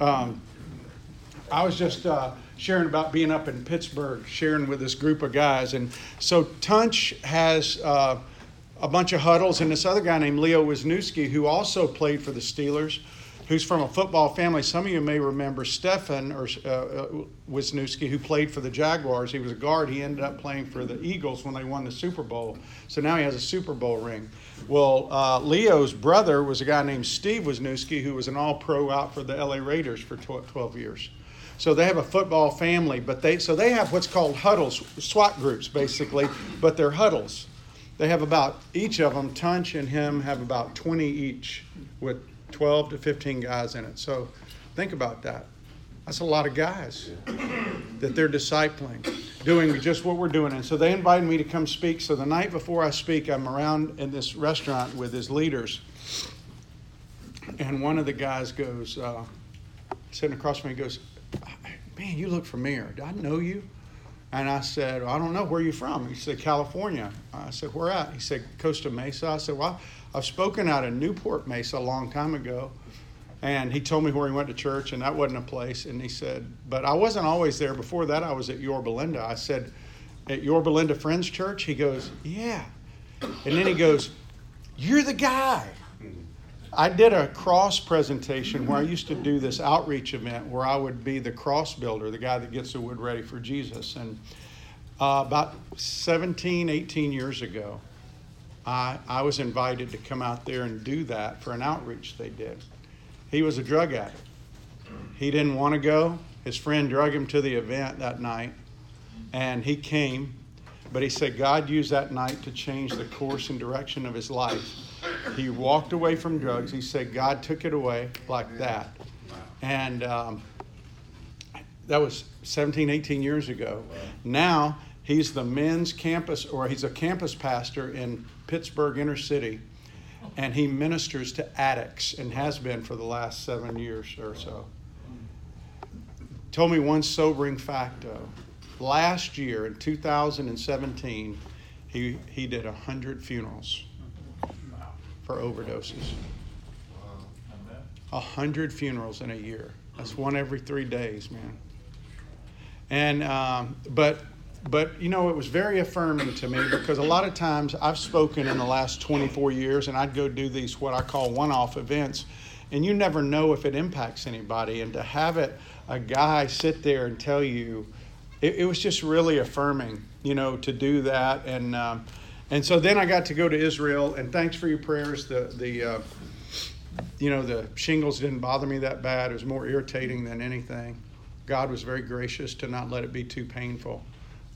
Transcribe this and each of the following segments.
Um, I was just uh, sharing about being up in Pittsburgh, sharing with this group of guys. And so Tunch has uh, a bunch of huddles, and this other guy named Leo Wisniewski, who also played for the Steelers, who's from a football family. Some of you may remember Stefen or uh, uh, Wisniewski, who played for the Jaguars. He was a guard. He ended up playing for the Eagles when they won the Super Bowl. So now he has a Super Bowl ring. Well, uh, Leo's brother was a guy named Steve Wisniewski, who was an All-Pro out for the LA Raiders for 12 years. So they have a football family, but they so they have what's called huddles, SWAT groups basically, but they're huddles. They have about each of them, Tunch and him have about 20 each with 12 to 15 guys in it. So think about that. That's a lot of guys that they're discipling, doing just what we're doing. And so they invited me to come speak. So the night before I speak, I'm around in this restaurant with his leaders. And one of the guys goes, uh, sitting across from me, goes, Man, you look familiar. Do I know you? And I said, well, I don't know. Where are you from? He said, California. I said, Where at? He said, Costa Mesa. I said, Well, I've spoken out in Newport Mesa a long time ago. And he told me where he went to church, and that wasn't a place. And he said, But I wasn't always there. Before that, I was at Yorba Linda. I said, At Yorba Linda Friends Church? He goes, Yeah. And then he goes, You're the guy. I did a cross presentation where I used to do this outreach event where I would be the cross builder, the guy that gets the wood ready for Jesus. And uh, about 17, 18 years ago, I, I was invited to come out there and do that for an outreach they did. He was a drug addict. He didn't want to go. His friend drug him to the event that night, and he came. But he said God used that night to change the course and direction of his life he walked away from drugs. He said God took it away like that. And um, that was 17, 18 years ago. Now he's the men's campus, or he's a campus pastor in Pittsburgh inner city. And he ministers to addicts and has been for the last seven years or so. Told me one sobering fact though. Last year in 2017, he, he did 100 funerals for overdoses. A hundred funerals in a year. That's one every three days, man. And um, but but you know it was very affirming to me because a lot of times I've spoken in the last 24 years, and I'd go do these what I call one-off events, and you never know if it impacts anybody. And to have it a guy sit there and tell you, it, it was just really affirming, you know, to do that and. Um, and so then I got to go to Israel, and thanks for your prayers. The the uh, you know the shingles didn't bother me that bad. It was more irritating than anything. God was very gracious to not let it be too painful.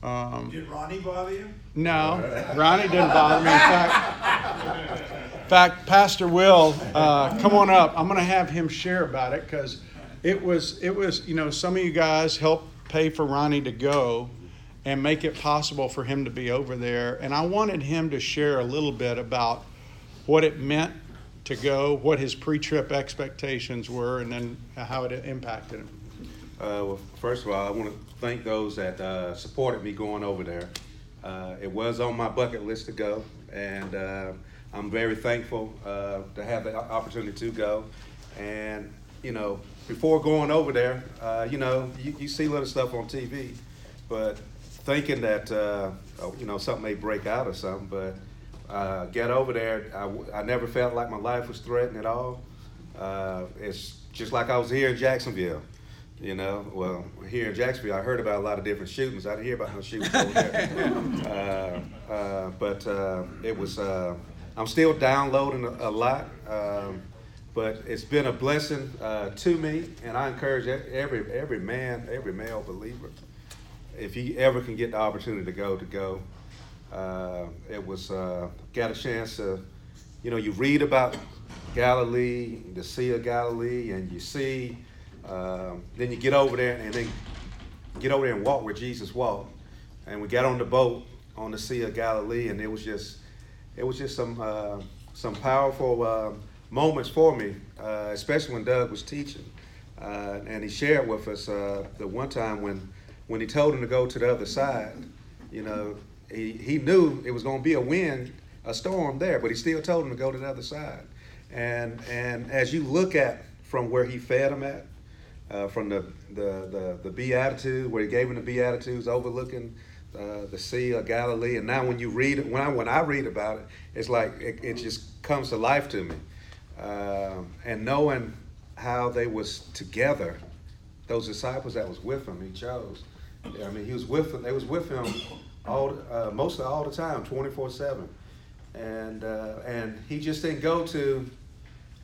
Um, Did Ronnie bother you? No, Ronnie didn't bother me. In fact, in fact Pastor Will, uh, come on up. I'm going to have him share about it because it was it was you know some of you guys helped pay for Ronnie to go and make it possible for him to be over there. And I wanted him to share a little bit about what it meant to go, what his pre trip expectations were, and then how it impacted him. Uh, well, first of all, I want to thank those that uh, supported me going over there. Uh, it was on my bucket list to go, and uh, I'm very thankful uh, to have the opportunity to go. And, you know, before going over there, uh, you know, you, you see little stuff on TV, but thinking that uh, oh, you know something may break out or something, but get over there. I, I never felt like my life was threatened at all. It's just like I was here in Jacksonville. You know, well, here in Jacksonville, I heard about a lot of different shootings. I didn't hear about no shootings over there. uh, uh, but uh, it was, uh, I'm still downloading a, a lot. Um, but it's been a blessing uh, to me, and I encourage every every man, every male believer if he ever can get the opportunity to go, to go. Uh, it was uh, got a chance to, you know, you read about Galilee, the Sea of Galilee, and you see. Uh, then you get over there and then get over there and walk where Jesus walked. And we got on the boat on the Sea of Galilee, and it was just, it was just some uh, some powerful uh, moments for me, uh, especially when Doug was teaching, and he shared with us the one time when when he told him to go to the other side, you know, he, he knew it was going to be a wind, a storm there, but he still told him to go to the other side. And, and as you look at from where he fed him at, uh, from the, the, the, the Beatitude, where he gave him the Beatitudes overlooking uh, the Sea of Galilee. And now when you read it, when I, when I read about it, it's like it, it just comes to life to me. Um and knowing how they was together, those disciples that was with him, he chose. I mean, he was with them. They was with him all, uh, most of all the time, twenty four seven, and uh, and he just didn't go to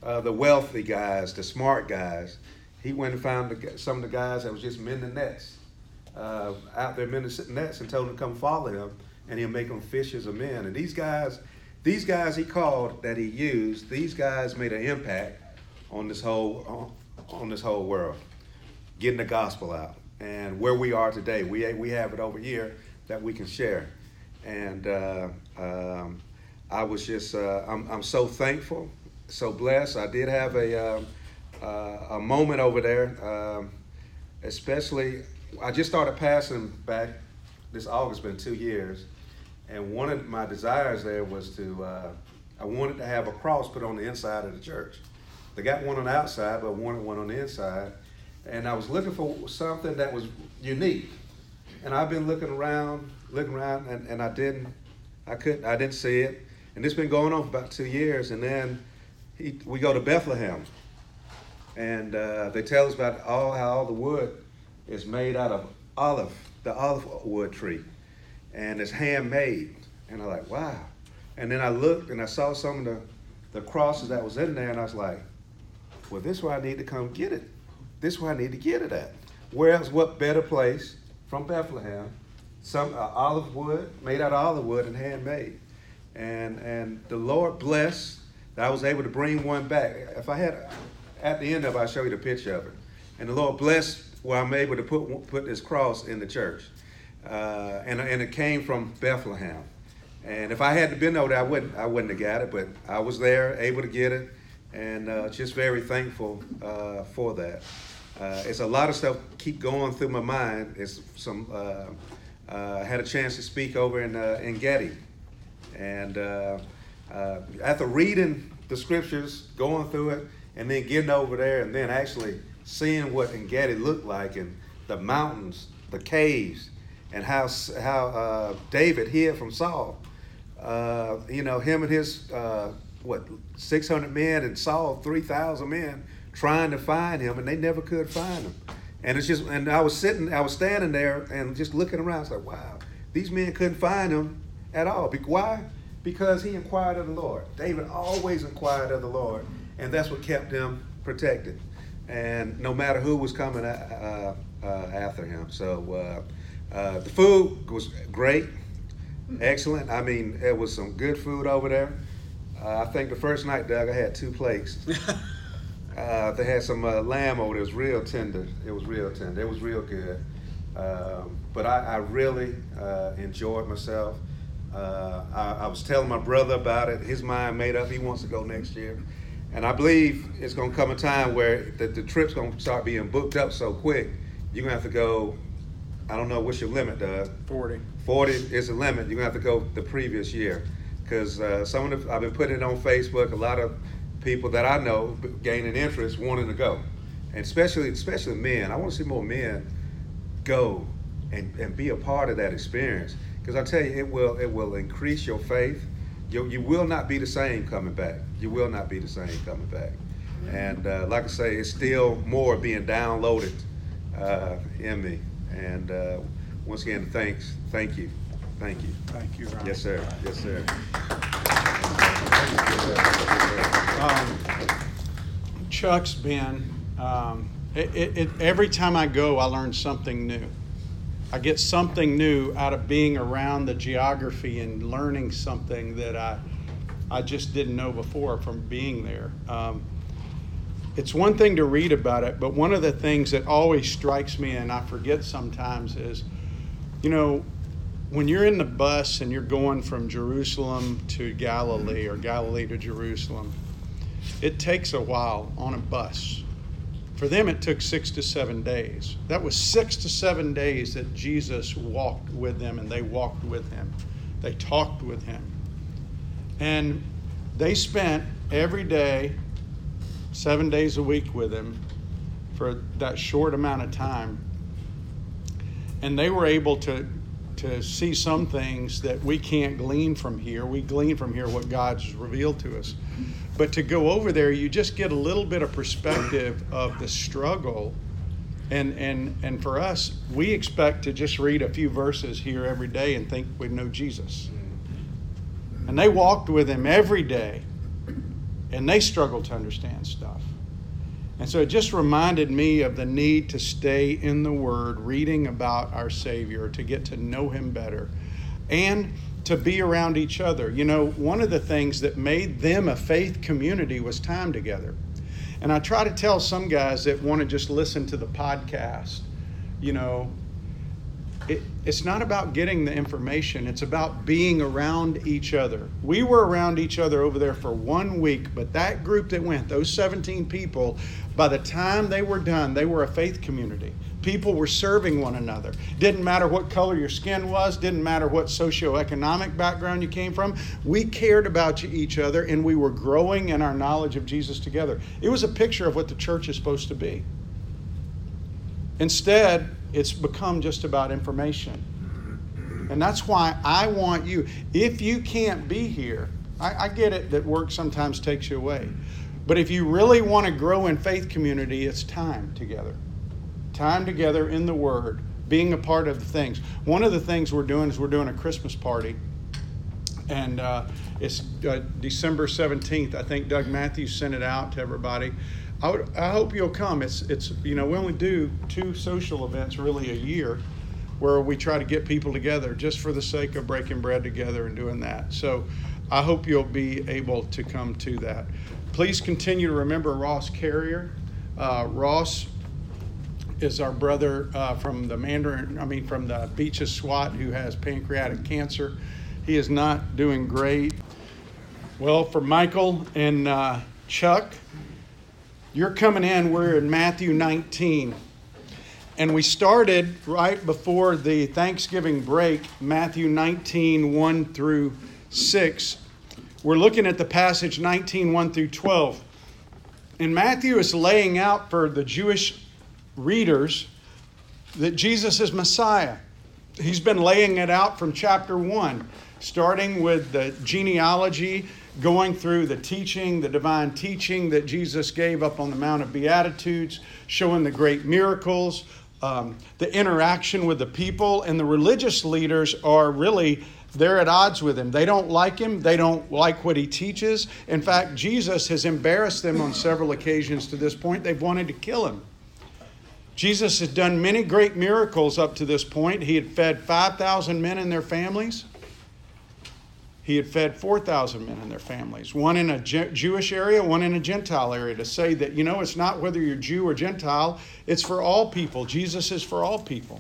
uh, the wealthy guys, the smart guys. He went and found the, some of the guys that was just mending nets, uh, out there mending nets, and told them to come follow him, and he'll make them fishers of men. And these guys, these guys he called that he used, these guys made an impact on this whole on, on this whole world, getting the gospel out. And where we are today, we we have it over here that we can share. And uh, um, I was just, uh, I'm, I'm so thankful, so blessed. I did have a, um, uh, a moment over there, um, especially, I just started passing back this August, been two years. And one of my desires there was to, uh, I wanted to have a cross put on the inside of the church. They got one on the outside, but wanted one on the inside. And I was looking for something that was unique. And I've been looking around, looking around, and, and I didn't, I couldn't, I didn't see it. And this been going on for about two years. And then he, we go to Bethlehem, and uh, they tell us about all how all the wood is made out of olive, the olive wood tree, and it's handmade. And I'm like, wow. And then I looked and I saw some of the, the crosses that was in there, and I was like, well, this is where I need to come get it. This is where I need to get it at. Where else? What better place from Bethlehem? Some uh, olive wood, made out of olive wood and handmade. And and the Lord blessed that I was able to bring one back. If I had, at the end of it, I'll show you the picture of it. And the Lord blessed where I'm able to put put this cross in the church. Uh, and and it came from Bethlehem. And if I hadn't been over there, I wouldn't I wouldn't have got it. But I was there, able to get it, and uh, just very thankful uh, for that. Uh, it's a lot of stuff keep going through my mind. It's some. Uh, uh, I had a chance to speak over in En Gedi, and after reading the scriptures, going through it, and then getting over there, and then actually seeing what En Gedi looked like, and the mountains, the caves, and how how uh, David hid from Saul. Uh, you know, him and his uh, what six hundred men, and Saul three thousand men trying to find him, and they never could find him. And it's just, and I was sitting, I was standing there, and just looking around. It's like, wow, these men couldn't find him at all. Why? Because he inquired of the Lord. David always inquired of the Lord, and that's what kept him protected. And no matter who was coming uh, uh, after him. So uh, uh, the food was great, excellent. I mean, it was some good food over there. Uh, I think the first night, Doug, I had two plates. Uh, they had some uh, lamb over there. It was real tender. It was real tender. It was real good. Um, but I, I really uh, enjoyed myself. Uh, I, I, was telling my brother about it. His mind made up. He wants to go next year. And I believe it's going to come a time where the, the trip's going to start being booked up so quick, you're going to have to go. I don't know what's your limit, Doug. 40. 40 is the limit. You're going to have to go the previous year. Because uh, some of the, I've been putting it on Facebook. A lot of people that I know gaining interest, wanting to go, and especially especially men. I want to see more men go and, and be a part of that experience because I tell you, it will it will increase your faith. You, you will not be the same coming back. You will not be the same coming back. And uh, like I say, it's still more being downloaded uh, in me. And uh, once again, thanks, thank you, thank you. Thank you, Ron. Yes, sir. Yes, sir. Um, Chuck's been, um, it, it, it, every time I go, I learn something new. I get something new out of being around the geography and learning something that I, I just didn't know before from being there. Um, it's one thing to read about it, but one of the things that always strikes me and I forget sometimes is, you know, when you're in the bus and you're going from Jerusalem to Galilee or Galilee to Jerusalem, it takes a while on a bus. For them, it took six to seven days. That was six to seven days that Jesus walked with them and they walked with him. They talked with him. And they spent every day, seven days a week with him. for that short amount of time. And they were able to, to see some things that we can't glean from here. We glean from here what God's revealed to us. But to go over there, you just get a little bit of perspective of the struggle. And, and, and for us, we expect to just read a few verses here every day and think we know Jesus. And they walked with him every day, and they struggled to understand stuff. And so it just reminded me of the need to stay in the Word, reading about our Savior, to get to know Him better, and to be around each other. You know, one of the things that made them a faith community was time together. And I try to tell some guys that want to just listen to the podcast, you know, it, it's not about getting the information, it's about being around each other. We were around each other over there for one week, but that group that went, those 17 people, by the time they were done, they were a faith community. People were serving one another. Didn't matter what color your skin was, didn't matter what socioeconomic background you came from. We cared about each other and we were growing in our knowledge of Jesus together. It was a picture of what the church is supposed to be. Instead, it's become just about information. And that's why I want you, if you can't be here, I, I, get it that work sometimes takes you away. But if you really want to grow in faith community, it's time together. Time together in the Word, being a part of the things. One of the things we're doing is we're doing a Christmas party. And uh, it's uh, December 17th. I think Doug Matthews sent it out to everybody. I, would, I hope you'll come. It's, it's, you know, we only do two social events really a year where we try to get people together just for the sake of breaking bread together and doing that. So I hope you'll be able to come to that. Please continue to remember Ross Carrier. Uh, Ross is our brother uh, from the Mandarin, I mean, from the Beaches SWAT who has pancreatic cancer. He is not doing great. Well, for Michael and uh, Chuck, you're coming in, we're in Matthew 19. And we started right before the Thanksgiving break, Matthew 19, 1 through 6. We're looking at the passage 19, 1 through 12. And Matthew is laying out for the Jewish readers that Jesus is Messiah. He's been laying it out from chapter 1, starting with the genealogy going through the teaching, the divine teaching that Jesus gave up on the Mount of Beatitudes, showing the great miracles, um, the interaction with the people, and the religious leaders are really they're at odds with him. They don't like him. They don't like what he teaches. In fact, Jesus has embarrassed them on several occasions to this point. They've wanted to kill him. Jesus had done many great miracles up to this point. He had fed 5,000 men and their families he had fed 4,000 men and their families, one in a Jewish area, one in a Gentile area, to say that, you know, it's not whether you're Jew or Gentile, it's for all people. Jesus is for all people.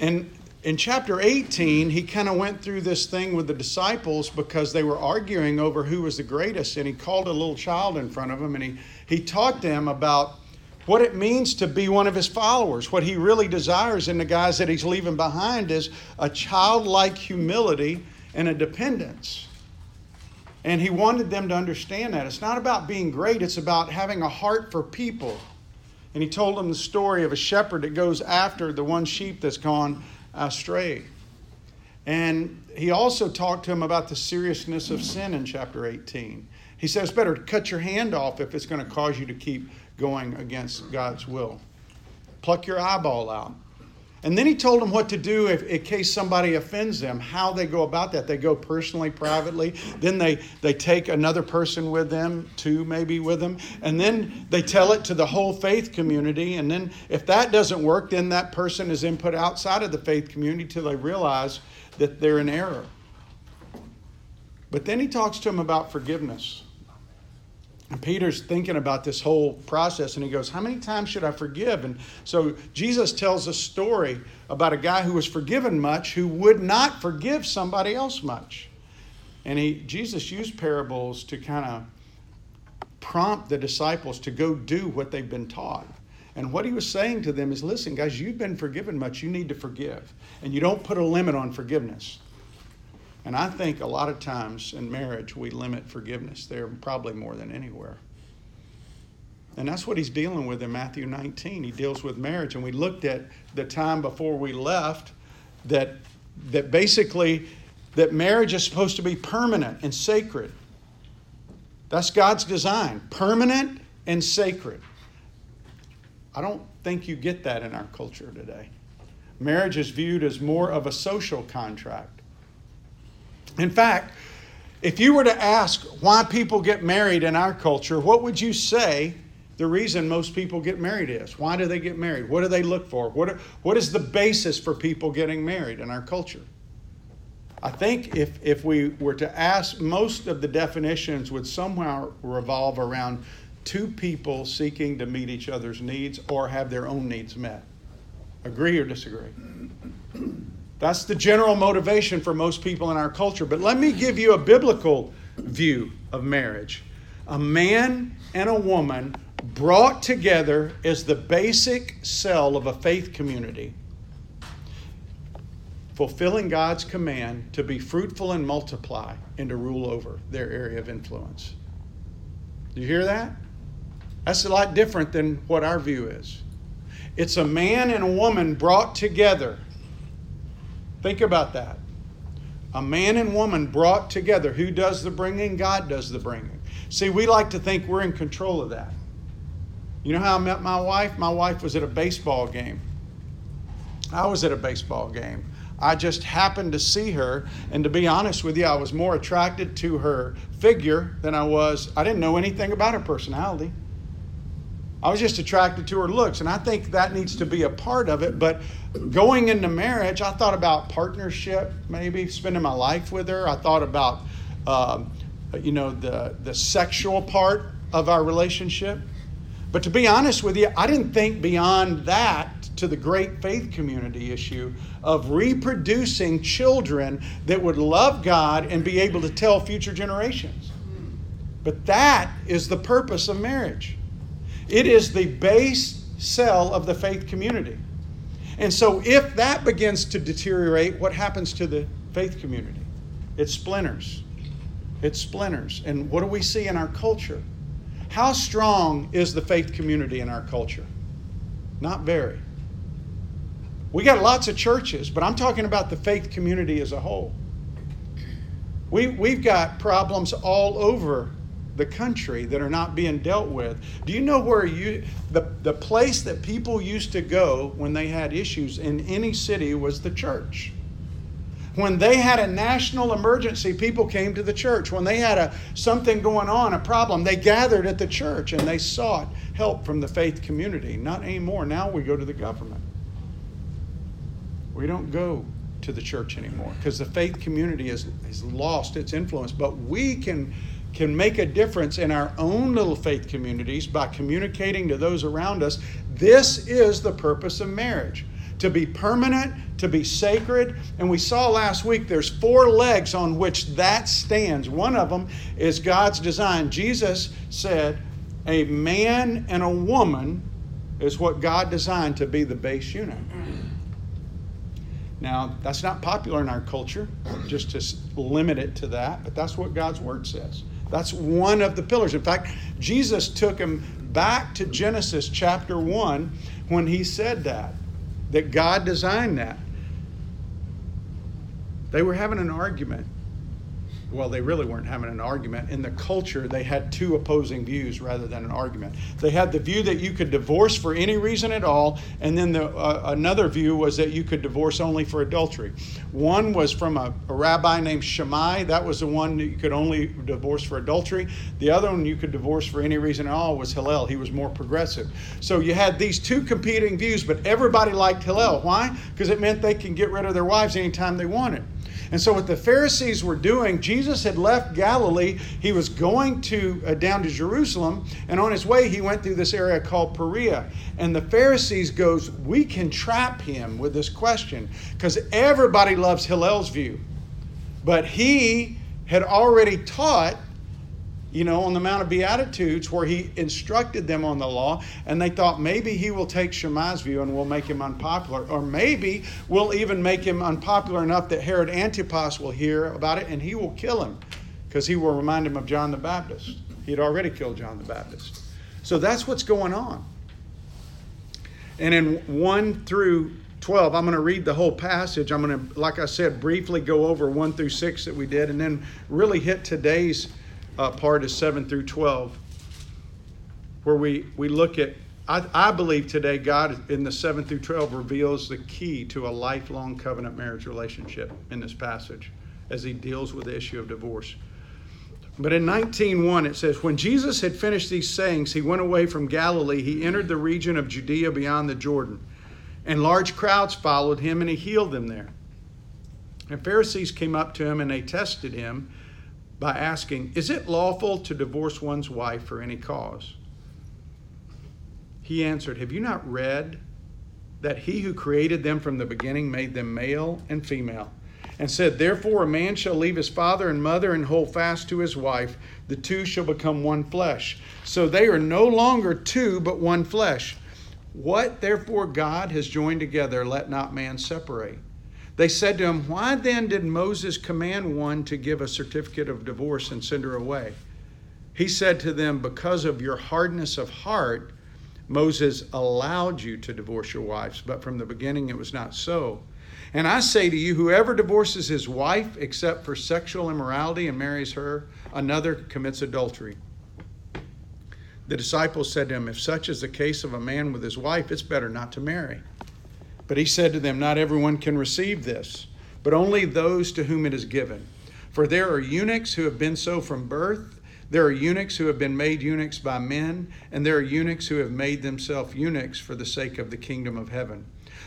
And in chapter 18, he kind of went through this thing with the disciples because they were arguing over who was the greatest. And he called a little child in front of them and he, he taught them about what it means to be one of his followers. What he really desires in the guys that he's leaving behind is a childlike humility and a dependence. And he wanted them to understand that. It's not about being great, it's about having a heart for people. And he told them the story of a shepherd that goes after the one sheep that's gone astray. And he also talked to him about the seriousness of sin in chapter 18. He says, better cut your hand off if it's going to cause you to keep going against God's will. Pluck your eyeball out. And then he told them what to do if, in case somebody offends them, how they go about that. They go personally, privately. Then they, they take another person with them, two maybe with them. And then they tell it to the whole faith community. And then if that doesn't work, then that person is input outside of the faith community till they realize that they're in error. But then he talks to them about forgiveness. And Peter's thinking about this whole process and he goes, How many times should I forgive? And so Jesus tells a story about a guy who was forgiven much who would not forgive somebody else much. And he, Jesus used parables to kind of prompt the disciples to go do what they've been taught. And what he was saying to them is listen, guys, you've been forgiven much. You need to forgive. And you don't put a limit on forgiveness. And I think a lot of times in marriage we limit forgiveness there, probably more than anywhere. And that's what he's dealing with in Matthew 19. He deals with marriage. And we looked at the time before we left that, that basically that marriage is supposed to be permanent and sacred. That's God's design, permanent and sacred. I don't think you get that in our culture today. Marriage is viewed as more of a social contract. In fact, if you were to ask why people get married in our culture, what would you say the reason most people get married is? Why do they get married? What do they look for? What, are, what is the basis for people getting married in our culture? I think if, if we were to ask, most of the definitions would somehow revolve around two people seeking to meet each other's needs or have their own needs met. Agree or disagree? That's the general motivation for most people in our culture. But let me give you a biblical view of marriage. A man and a woman brought together is the basic cell of a faith community, fulfilling God's command to be fruitful and multiply and to rule over their area of influence. Do you hear that? That's a lot different than what our view is. It's a man and a woman brought together. Think about that. A man and woman brought together. Who does the bringing? God does the bringing. See, we like to think we're in control of that. You know how I met my wife? My wife was at a baseball game. I was at a baseball game. I just happened to see her, and to be honest with you, I was more attracted to her figure than I was. I didn't know anything about her personality. I was just attracted to her looks, and I think that needs to be a part of it. But going into marriage, I thought about partnership, maybe spending my life with her. I thought about, um, you know, the the sexual part of our relationship. But to be honest with you, I didn't think beyond that to the great faith community issue of reproducing children that would love God and be able to tell future generations. But that is the purpose of marriage. It is the base cell of the faith community. And so, if that begins to deteriorate, what happens to the faith community? It splinters. It splinters. And what do we see in our culture? How strong is the faith community in our culture? Not very. We got lots of churches, but I'm talking about the faith community as a whole. We, we've got problems all over the country that are not being dealt with. Do you know where you the, the place that people used to go when they had issues in any city was the church? When they had a national emergency, people came to the church. When they had a something going on, a problem, they gathered at the church and they sought help from the faith community. Not anymore. Now we go to the government. We don't go to the church anymore because the faith community has, has lost its influence. But we can can make a difference in our own little faith communities by communicating to those around us. This is the purpose of marriage to be permanent, to be sacred. And we saw last week there's four legs on which that stands. One of them is God's design. Jesus said, A man and a woman is what God designed to be the base unit. Now, that's not popular in our culture, just to limit it to that, but that's what God's word says. That's one of the pillars. In fact, Jesus took him back to Genesis chapter 1 when he said that, that God designed that. They were having an argument well, they really weren't having an argument. In the culture, they had two opposing views rather than an argument. They had the view that you could divorce for any reason at all, and then the, uh, another view was that you could divorce only for adultery. One was from a, a rabbi named Shammai. That was the one that you could only divorce for adultery. The other one you could divorce for any reason at all was Hillel. He was more progressive. So you had these two competing views, but everybody liked Hillel. Why? Because it meant they can get rid of their wives anytime they wanted. And so, what the Pharisees were doing, Jesus had left Galilee. He was going to uh, down to Jerusalem, and on his way, he went through this area called Perea. And the Pharisees goes, "We can trap him with this question because everybody loves Hillel's view, but he had already taught." You know, on the Mount of Beatitudes where he instructed them on the law, and they thought maybe he will take Shammai's view and we'll make him unpopular, or maybe we'll even make him unpopular enough that Herod Antipas will hear about it and he will kill him because he will remind him of John the Baptist. He had already killed John the Baptist. So that's what's going on. And in 1 through 12, I'm going to read the whole passage. I'm going to, like I said, briefly go over 1 through 6 that we did, and then really hit today's uh, part is 7 through 12, where we, we look at, I, I believe today God in the 7 through 12 reveals the key to a lifelong covenant marriage relationship in this passage as he deals with the issue of divorce. But in 19:1 it says when Jesus had finished these sayings he went away from Galilee he entered the region of Judea beyond the Jordan and large crowds followed him and he healed them there. And Pharisees came up to him and they tested him by asking, "Is it lawful to divorce one's wife for any cause?" He answered, "Have you not read that he who created them from the beginning made them male and female?" and said, Therefore a man shall leave his father and mother and hold fast to his wife. The two shall become one flesh. So they are no longer two, but one flesh. What therefore God has joined together, let not man separate. They said to him, Why then did Moses command one to give a certificate of divorce and send her away? He said to them, Because of your hardness of heart, Moses allowed you to divorce your wives, but from the beginning it was not so. And I say to you, whoever divorces his wife except for sexual immorality and marries her, another commits adultery. The disciples said to him, If such is the case of a man with his wife, it's better not to marry. But he said to them, Not everyone can receive this, but only those to whom it is given. For there are eunuchs who have been so from birth, there are eunuchs who have been made eunuchs by men, and there are eunuchs who have made themselves eunuchs for the sake of the kingdom of heaven.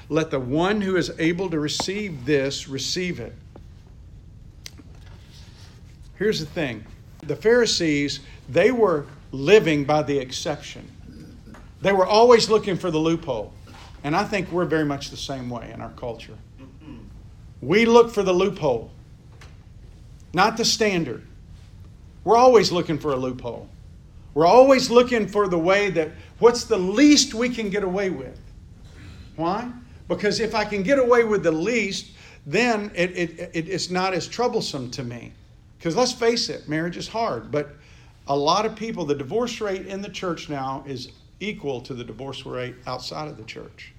Let the one who is able to receive this receive it. Here's the thing the Pharisees, they were living by the exception, they were always looking for the loophole. And I think we're very much the same way in our culture. We look for the loophole, not the standard. We're always looking for a loophole. We're always looking for the way that what's the least we can get away with. Why? Because if I can get away with the least, then it, it, it, it's not as troublesome to me. Because let's face it, marriage is hard. But a lot of people, the divorce rate in the church now is equal to the divorce rate outside of the church.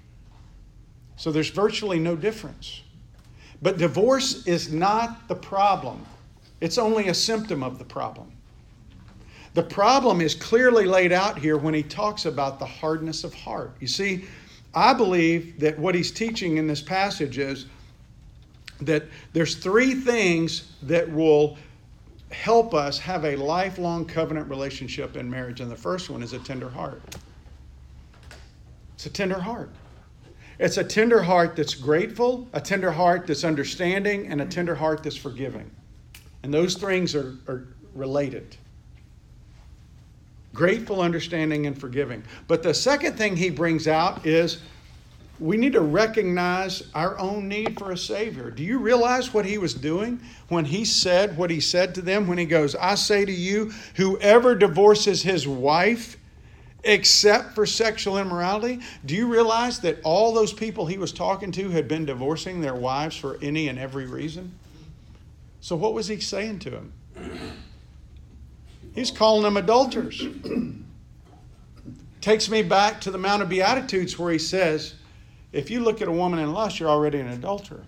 So there's virtually no difference. But divorce is not the problem, it's only a symptom of the problem. The problem is clearly laid out here when he talks about the hardness of heart. You see, I believe that what he's teaching in this passage is that there's three things that will help us have a lifelong covenant relationship in marriage. And the first one is a tender heart. It's a tender heart. It's a tender heart that's grateful, a tender heart that's understanding, and a tender heart that's forgiving. And those things are, are related grateful, understanding, and forgiving. But the second thing he brings out is we need to recognize our own need for a Savior. Do you realize what he was doing when he said what he said to them? When he goes, I say to you, whoever divorces his wife, except for sexual immorality. Do you realize that all those people he was talking to had been divorcing their wives for any and every reason? So, what was he saying to them? He's calling them adulterers. Takes me back to the Mount of Beatitudes where he says, if you look at a woman in lust, you're already an adulterer.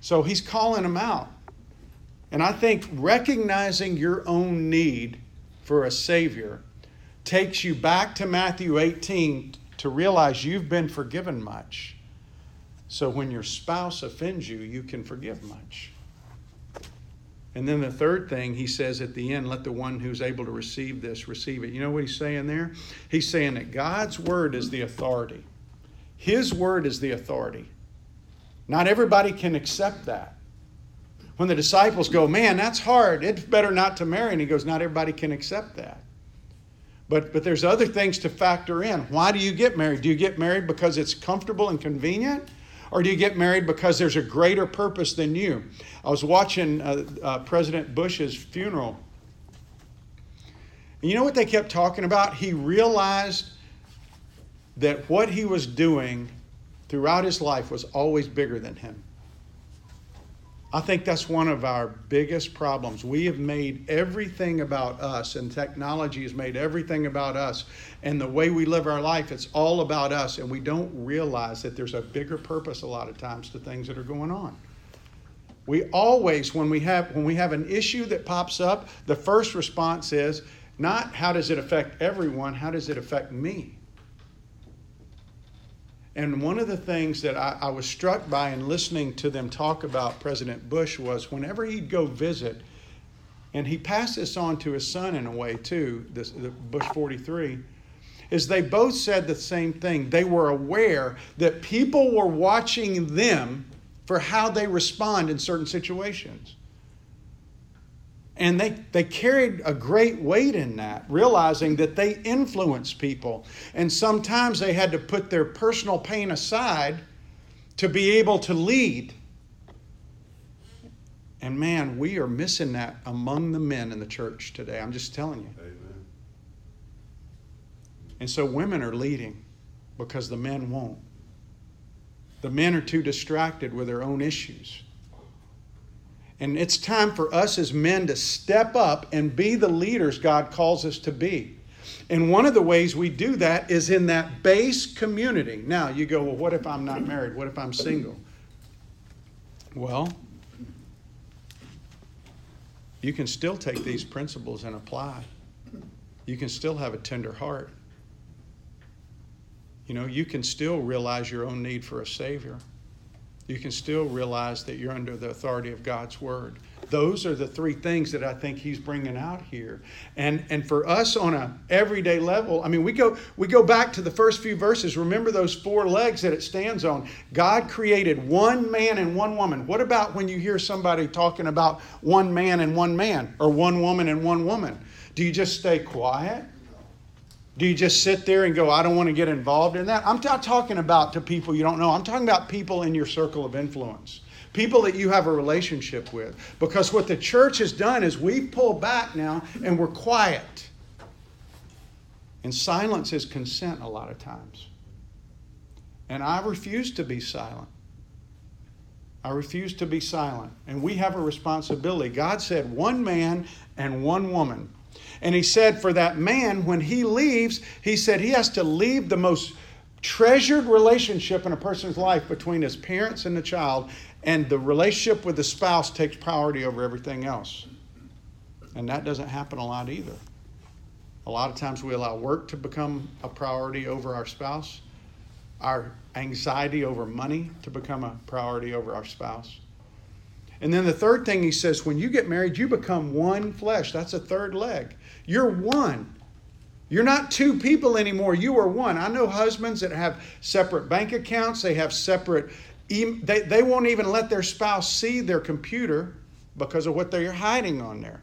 So he's calling them out. And I think recognizing your own need for a Savior takes you back to Matthew 18 to realize you've been forgiven much. So when your spouse offends you, you can forgive much. And then the third thing he says at the end, let the one who's able to receive this receive it. You know what he's saying there? He's saying that God's word is the authority. His word is the authority. Not everybody can accept that. When the disciples go, man, that's hard. It's better not to marry. And he goes, not everybody can accept that. But, but there's other things to factor in. Why do you get married? Do you get married because it's comfortable and convenient? Or do you get married because there's a greater purpose than you? I was watching uh, uh, President Bush's funeral. And you know what they kept talking about? He realized that what he was doing throughout his life was always bigger than him. I think that's one of our biggest problems. We have made everything about us, and technology has made everything about us. And the way we live our life, it's all about us, and we don't realize that there's a bigger purpose a lot of times to things that are going on. We always, when we have when we have an issue that pops up, the first response is not how does it affect everyone, how does it affect me? And one of the things that I, I, was struck by in listening to them talk about President Bush was whenever he'd go visit, and he passed this on to his son in a way too, this, the Bush 43, is they both said the same thing. They were aware that people were watching them for how they respond in certain situations. And they, they carried a great weight in that, realizing that they influence people. And sometimes they had to put their personal pain aside to be able to lead. And man, we are missing that among the men in the church today. I'm just telling you. Amen. And so women are leading because the men won't. The men are too distracted with their own issues. And it's time for us as men to step up and be the leaders God calls us to be. And one of the ways we do that is in that base community. Now, you go, well, what if I'm not married? What if I'm single? Well, you can still take these principles and apply. You can still have a tender heart. You know, you can still realize your own need for a Savior you can still realize that you're under the authority of God's word. Those are the three things that I think he's bringing out here. And and for us on a everyday level, I mean we go we go back to the first few verses. Remember those four legs that it stands on. God created one man and one woman. What about when you hear somebody talking about one man and one man or one woman and one woman? Do you just stay quiet? Do you just sit there and go, I don't want to get involved in that? I'm not talking about to people you don't know. I'm talking about people in your circle of influence, people that you have a relationship with. Because what the church has done is we've pulled back now and we're quiet. And silence is consent a lot of times. And I refuse to be silent. I refuse to be silent. And we have a responsibility. God said one man and one woman and he said, for that man, when he leaves, he said he has to leave the most treasured relationship in a person's life between his parents and the child, and the relationship with the spouse takes priority over everything else. And that doesn't happen a lot either. A lot of times we allow work to become a priority over our spouse, our anxiety over money to become a priority over our spouse. And then the third thing he says, when you get married, you become one flesh. That's a third leg. You're one. You're not two people anymore. You are one. I know husbands that have separate bank accounts, they have separate, they, they won't even let their spouse see their computer because of what they're hiding on there.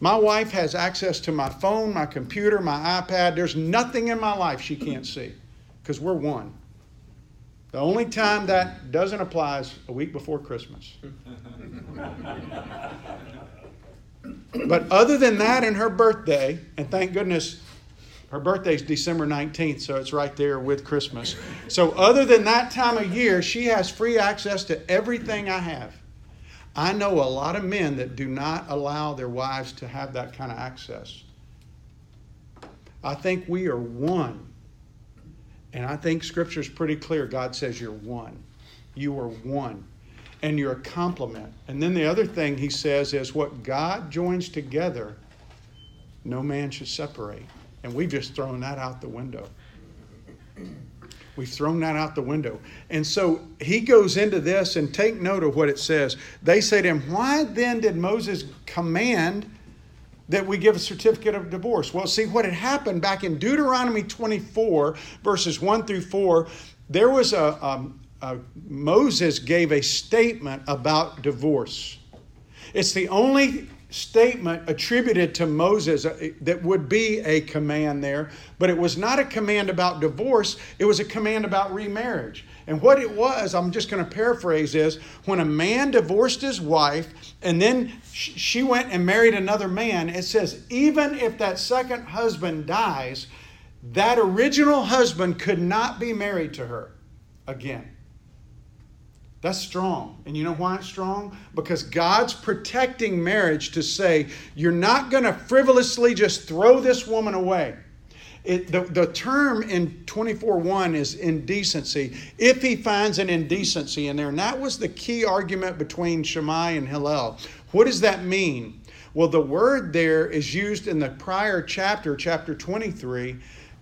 My wife has access to my phone, my computer, my iPad. There's nothing in my life she can't see because we're one. The only time that doesn't apply is a week before Christmas. But other than that and her birthday, and thank goodness her birthday is December 19th, so it's right there with Christmas. So, other than that time of year, she has free access to everything I have. I know a lot of men that do not allow their wives to have that kind of access. I think we are one. And I think Scripture is pretty clear. God says you're one. You are one and you're a complement. And then the other thing he says is what God joins together, no man should separate. And we've just thrown that out the window. We've thrown that out the window. And so he goes into this and take note of what it says. They say to him, Why then did Moses command that we give a certificate of divorce? Well, see, what had happened back in Deuteronomy 24, verses 1 through 4, there was a, um, uh, Moses gave a statement about divorce. It's the only statement attributed to Moses uh, that would be a command there, but it was not a command about divorce, it was a command about remarriage. And what it was, I'm just going to paraphrase is when a man divorced his wife and then she went and married another man, it says, even if that second husband dies, that original husband could not be married to her again. That's strong. And you know why it's strong? Because God's protecting marriage to say, you're not going to frivolously just throw this woman away. It, the, the term in 24.1 is indecency, if he finds an indecency in there. And that was the key argument between Shammai and Hillel. What does that mean? Well, the word there is used in the prior chapter, chapter 23,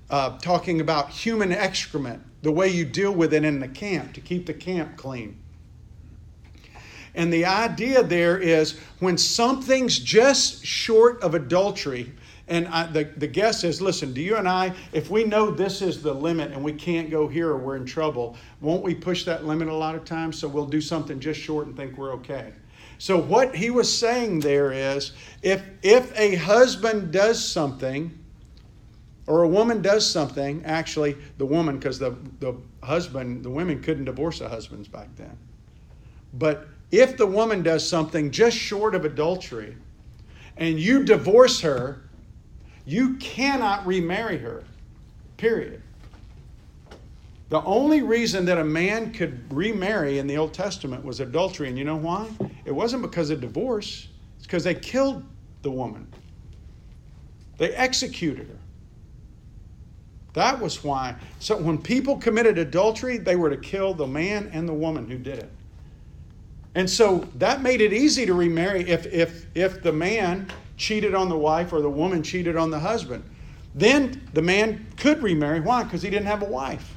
uh, talking about human excrement, the way you deal with it in the camp to keep the camp clean. And the idea there is when something's just short of adultery, and I, the, the guess is listen, do you and I, if we know this is the limit and we can't go here or we're in trouble, won't we push that limit a lot of times? So we'll do something just short and think we're okay. So what he was saying there is if, if a husband does something, or a woman does something, actually, the woman, because the, the husband, the women couldn't divorce the husbands back then. But if the woman does something just short of adultery and you divorce her, you cannot remarry her. Period. The only reason that a man could remarry in the Old Testament was adultery. And you know why? It wasn't because of divorce, it's because they killed the woman, they executed her. That was why. So when people committed adultery, they were to kill the man and the woman who did it. And so that made it easy to remarry if, if, if the man cheated on the wife or the woman cheated on the husband. Then the man could remarry. Why? Because he didn't have a wife.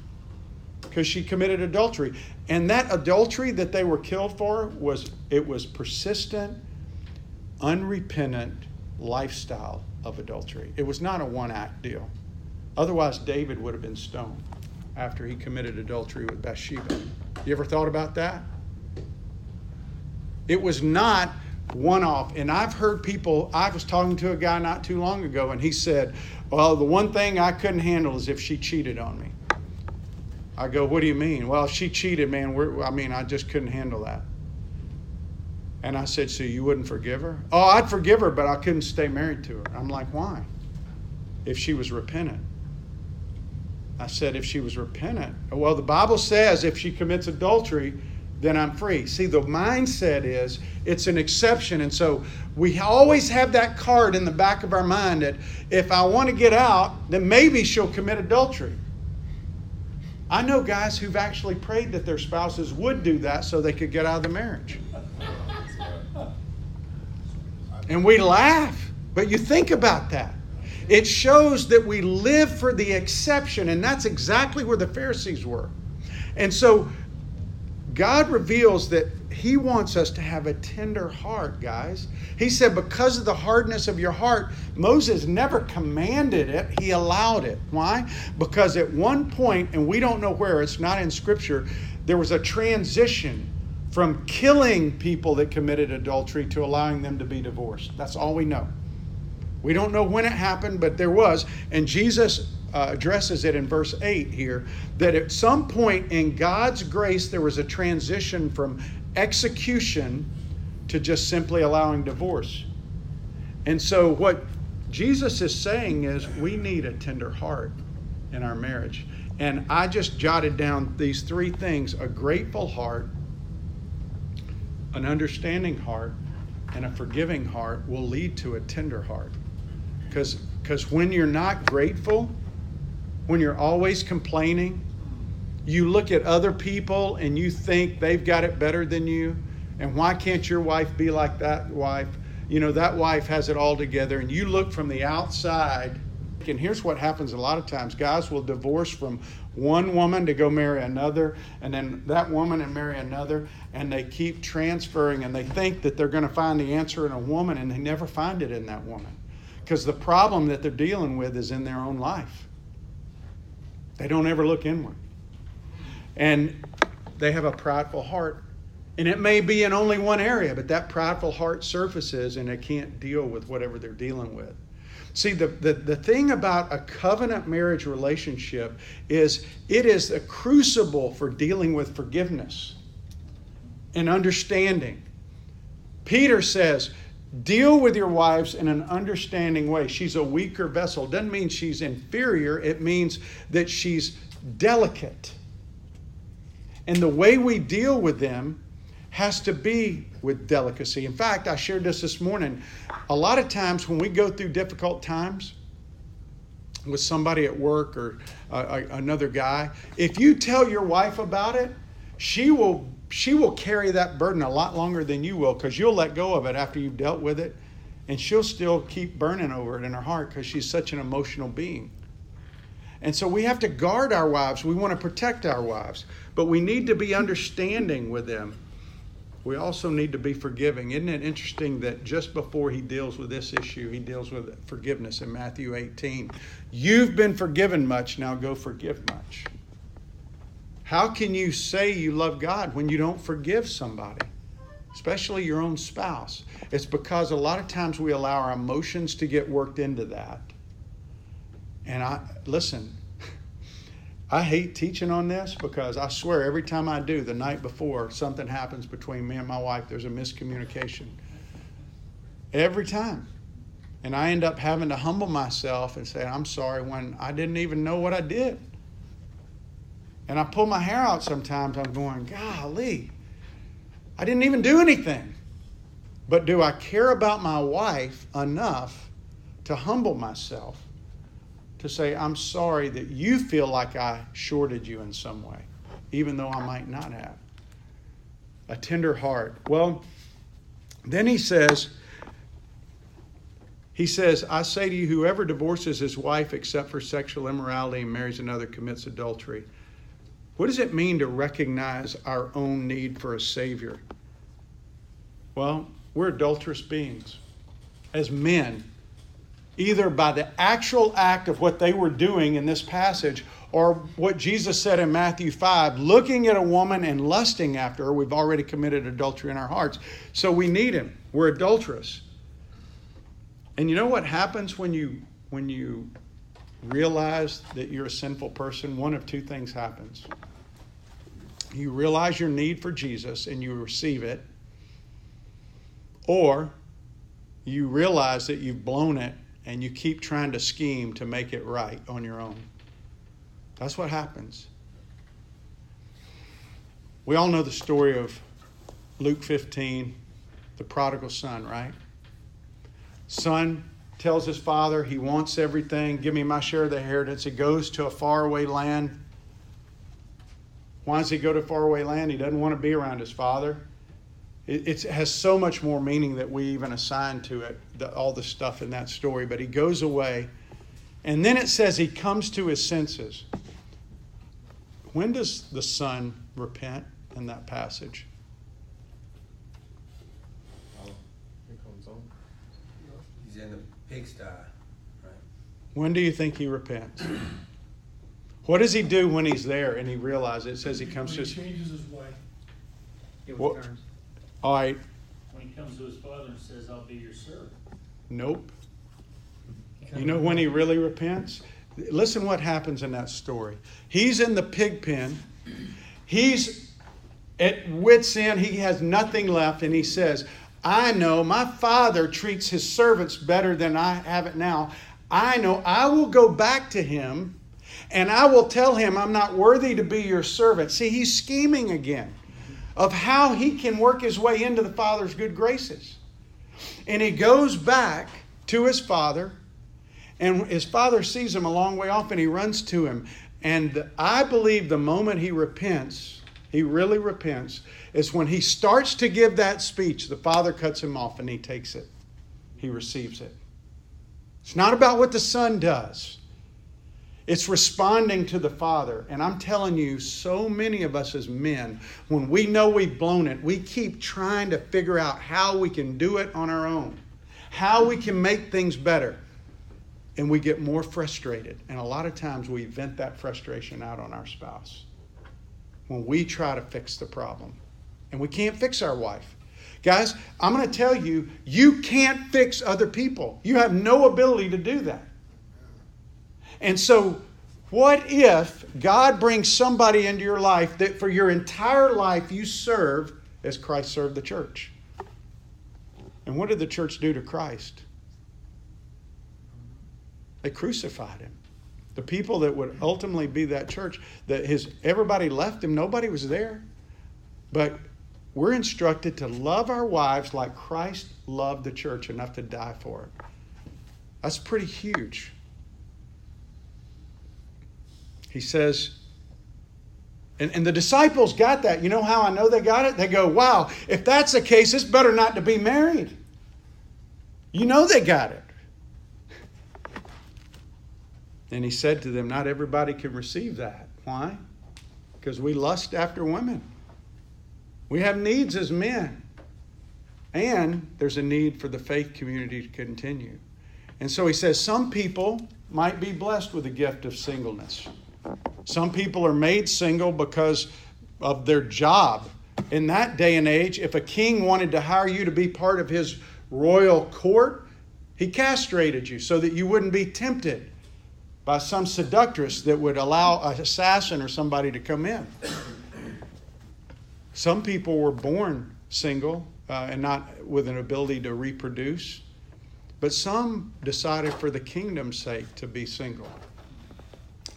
Because she committed adultery. And that adultery that they were killed for was it was persistent, unrepentant lifestyle of adultery. It was not a one act deal. Otherwise, David would have been stoned after he committed adultery with Bathsheba. You ever thought about that? It was not one off. And I've heard people, I was talking to a guy not too long ago, and he said, Well, the one thing I couldn't handle is if she cheated on me. I go, What do you mean? Well, she cheated, man, I mean, I just couldn't handle that. And I said, So you wouldn't forgive her? Oh, I'd forgive her, but I couldn't stay married to her. I'm like, Why? If she was repentant. I said, If she was repentant. Well, the Bible says if she commits adultery, then I'm free. See, the mindset is it's an exception. And so we always have that card in the back of our mind that if I want to get out, then maybe she'll commit adultery. I know guys who've actually prayed that their spouses would do that so they could get out of the marriage. And we laugh, but you think about that. It shows that we live for the exception, and that's exactly where the Pharisees were. And so God reveals that He wants us to have a tender heart, guys. He said, because of the hardness of your heart, Moses never commanded it, he allowed it. Why? Because at one point, and we don't know where, it's not in Scripture, there was a transition from killing people that committed adultery to allowing them to be divorced. That's all we know. We don't know when it happened, but there was. And Jesus uh, addresses it in verse 8 here that at some point in God's grace, there was a transition from execution to just simply allowing divorce. And so, what Jesus is saying is we need a tender heart in our marriage. And I just jotted down these three things a grateful heart, an understanding heart, and a forgiving heart will lead to a tender heart. Because when you're not grateful, when you're always complaining, you look at other people and you think they've got it better than you. And why can't your wife be like that wife? You know, that wife has it all together. And you look from the outside. And here's what happens a lot of times guys will divorce from one woman to go marry another, and then that woman and marry another, and they keep transferring and they think that they're going to find the answer in a woman, and they never find it in that woman. Because the problem that they're dealing with is in their own life. They don't ever look inward. And they have a prideful heart. And it may be in only one area, but that prideful heart surfaces and they can't deal with whatever they're dealing with. See, the, the, the thing about a covenant marriage relationship is it is a crucible for dealing with forgiveness and understanding. Peter says, Deal with your wives in an understanding way. She's a weaker vessel. Doesn't mean she's inferior, it means that she's delicate. And the way we deal with them has to be with delicacy. In fact, I shared this this morning. A lot of times when we go through difficult times with somebody at work or uh, another guy, if you tell your wife about it, she will she will carry that burden a lot longer than you will because you'll let go of it after you've dealt with it and she'll still keep burning over it in her heart because she's such an emotional being. And so we have to guard our wives. We want to protect our wives, but we need to be understanding with them. We also need to be forgiving. Isn't it interesting that just before he deals with this issue, he deals with forgiveness in Matthew 18? You've been forgiven much, now go forgive much. How can you say you love God when you don't forgive somebody, especially your own spouse? It's because a lot of times we allow our emotions to get worked into that. And I, listen, I hate teaching on this because I swear every time I do, the night before, something happens between me and my wife. There's a miscommunication. Every time. And I end up having to humble myself and say, I'm sorry when I didn't even know what I did. And I pull my hair out sometimes. I'm going, golly, I didn't even do anything. But do I care about my wife enough to humble myself to say, I'm sorry that you feel like I shorted you in some way, even though I might not have? A tender heart. Well, then he says, he says, I say to you, whoever divorces his wife except for sexual immorality and marries another commits adultery. What does it mean to recognize our own need for a Savior? Well, we're adulterous beings as men, either by the actual act of what they were doing in this passage or what Jesus said in Matthew 5 looking at a woman and lusting after her, we've already committed adultery in our hearts. So we need him. We're adulterous. And you know what happens when you when you realize that you're a sinful person? One of two things happens. You realize your need for Jesus and you receive it, or you realize that you've blown it and you keep trying to scheme to make it right on your own. That's what happens. We all know the story of Luke 15, the prodigal son, right? Son tells his father he wants everything, give me my share of the inheritance. He goes to a faraway land. Why does he go to faraway land? He doesn't want to be around his father. It, it has so much more meaning that we even assign to it, the, all the stuff in that story. But he goes away. And then it says he comes to his senses. When does the son repent in that passage? He's in the pigsty, right? When do you think he repents? What does he do when he's there and he realizes it? says he comes When to he his. changes his way. It What- returns. All right, When he comes to his father and says, I'll be your servant. nope. You know when he really repents? Listen what happens in that story. He's in the pig pen. He's at wit's end. He has nothing left. And he says, I know my father treats his servants better than I have it now. I know I will go back to him and I will tell him I'm not worthy to be your servant. See, he's scheming again of how he can work his way into the father's good graces. And he goes back to his father and his father sees him a long way off and he runs to him. And I believe the moment he repents, he really repents, is when he starts to give that speech, the father cuts him off and he takes it. He receives it. It's not about what the son does. It's responding to the Father. And I'm telling you, so many of us as men, when we know we've blown it, we keep trying to figure out how we can do it on our own, how we can make things better and we get more frustrated. And a lot of times we vent that frustration out on our spouse when we try to fix the problem. And we can't fix our wife. Guys, I'm going to tell you, you can't fix other people. You have no ability to do that. And so, what if God brings somebody into your life that for your entire life you serve as Christ served the church? And what did the church do to Christ? They crucified him. The people that would ultimately be that church, that his everybody left him, nobody was there. But we're instructed to love our wives like Christ loved the church enough to die for it. That's pretty huge. He says, and, and the disciples got that. You know how I know they got it? They go, wow, if that's the case, it's better not to be married. You know they got it. And he said to them, Not everybody can receive that. Why? Because we lust after women. We have needs as men. And there's a need for the faith community to continue. And so he says, Some people might be blessed with the gift of singleness. Some people are made single because of their job. In that day and age, if a king wanted to hire you to be part of his royal court, he castrated you so that you wouldn't be tempted by some seductress that would allow an assassin or somebody to come in. Some people were born single uh, and not with an ability to reproduce, but some decided for the kingdom's sake to be single.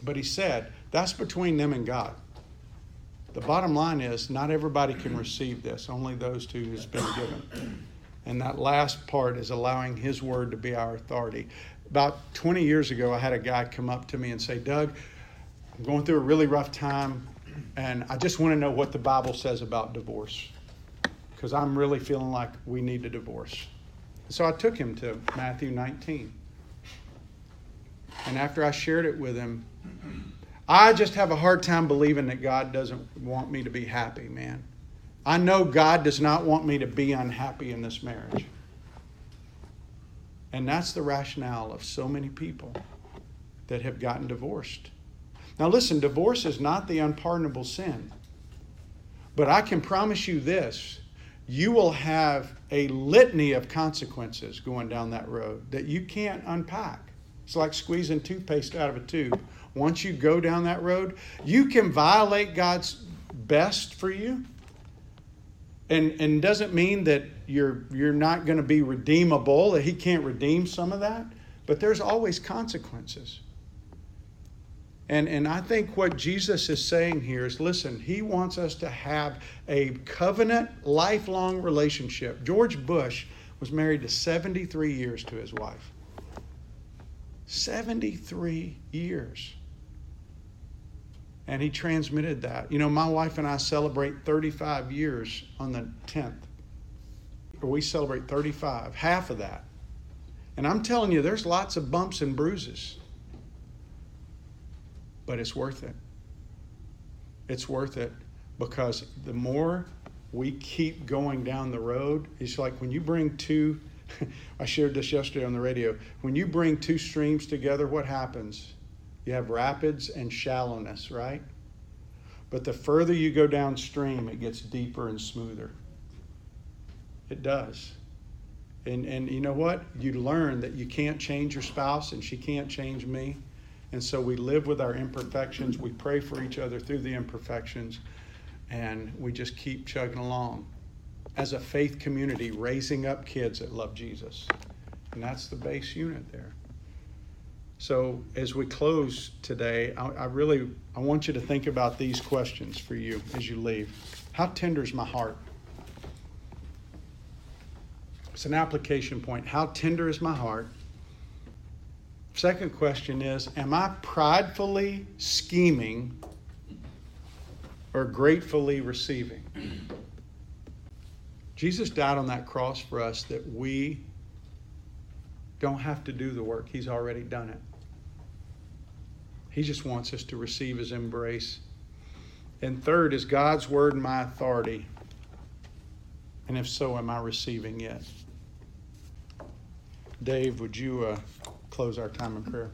But he said, that's between them and God. The bottom line is, not everybody can receive this, only those to who's been given. And that last part is allowing His word to be our authority. About 20 years ago, I had a guy come up to me and say, Doug, I'm going through a really rough time, and I just want to know what the Bible says about divorce. Because I'm really feeling like we need a divorce. So I took him to Matthew 19. And after I shared it with him, I just have a hard time believing that God doesn't want me to be happy, man. I know God does not want me to be unhappy in this marriage. And that's the rationale of so many people that have gotten divorced. Now, listen, divorce is not the unpardonable sin. But I can promise you this you will have a litany of consequences going down that road that you can't unpack. It's like squeezing toothpaste out of a tube. Once you go down that road, you can violate God's best for you. And, and doesn't mean that you're, you're not going to be redeemable, that He can't redeem some of that, but there's always consequences. And, and I think what Jesus is saying here is listen, he wants us to have a covenant, lifelong relationship. George Bush was married to 73 years to his wife. 73 years. And he transmitted that. You know, my wife and I celebrate 35 years on the 10th. Or we celebrate 35, half of that. And I'm telling you, there's lots of bumps and bruises but it's worth it. It's worth it because the more we keep going down the road, it's like when you bring two, I shared this yesterday on the radio. When you bring two streams together, what happens? You have rapids and shallowness, right? But the further you go downstream, it gets deeper and smoother. It does. And, and you know what? You learn that you can't change your spouse and she can't change me. And so we live with our imperfections. We pray for each other through the imperfections. And we just keep chugging along as a faith community, raising up kids that love Jesus. And that's the base unit there. So as we close today, I, I really I want you to think about these questions for you as you leave. How tender is my heart? It's an application point. How tender is my heart? Second question is Am I pridefully scheming or gratefully receiving? Jesus died on that cross for us that we don't have to do the work, He's already done it. He just wants us to receive His embrace. And third, is God's word my authority? And if so, am I receiving it? Dave, would you uh, close our time in prayer?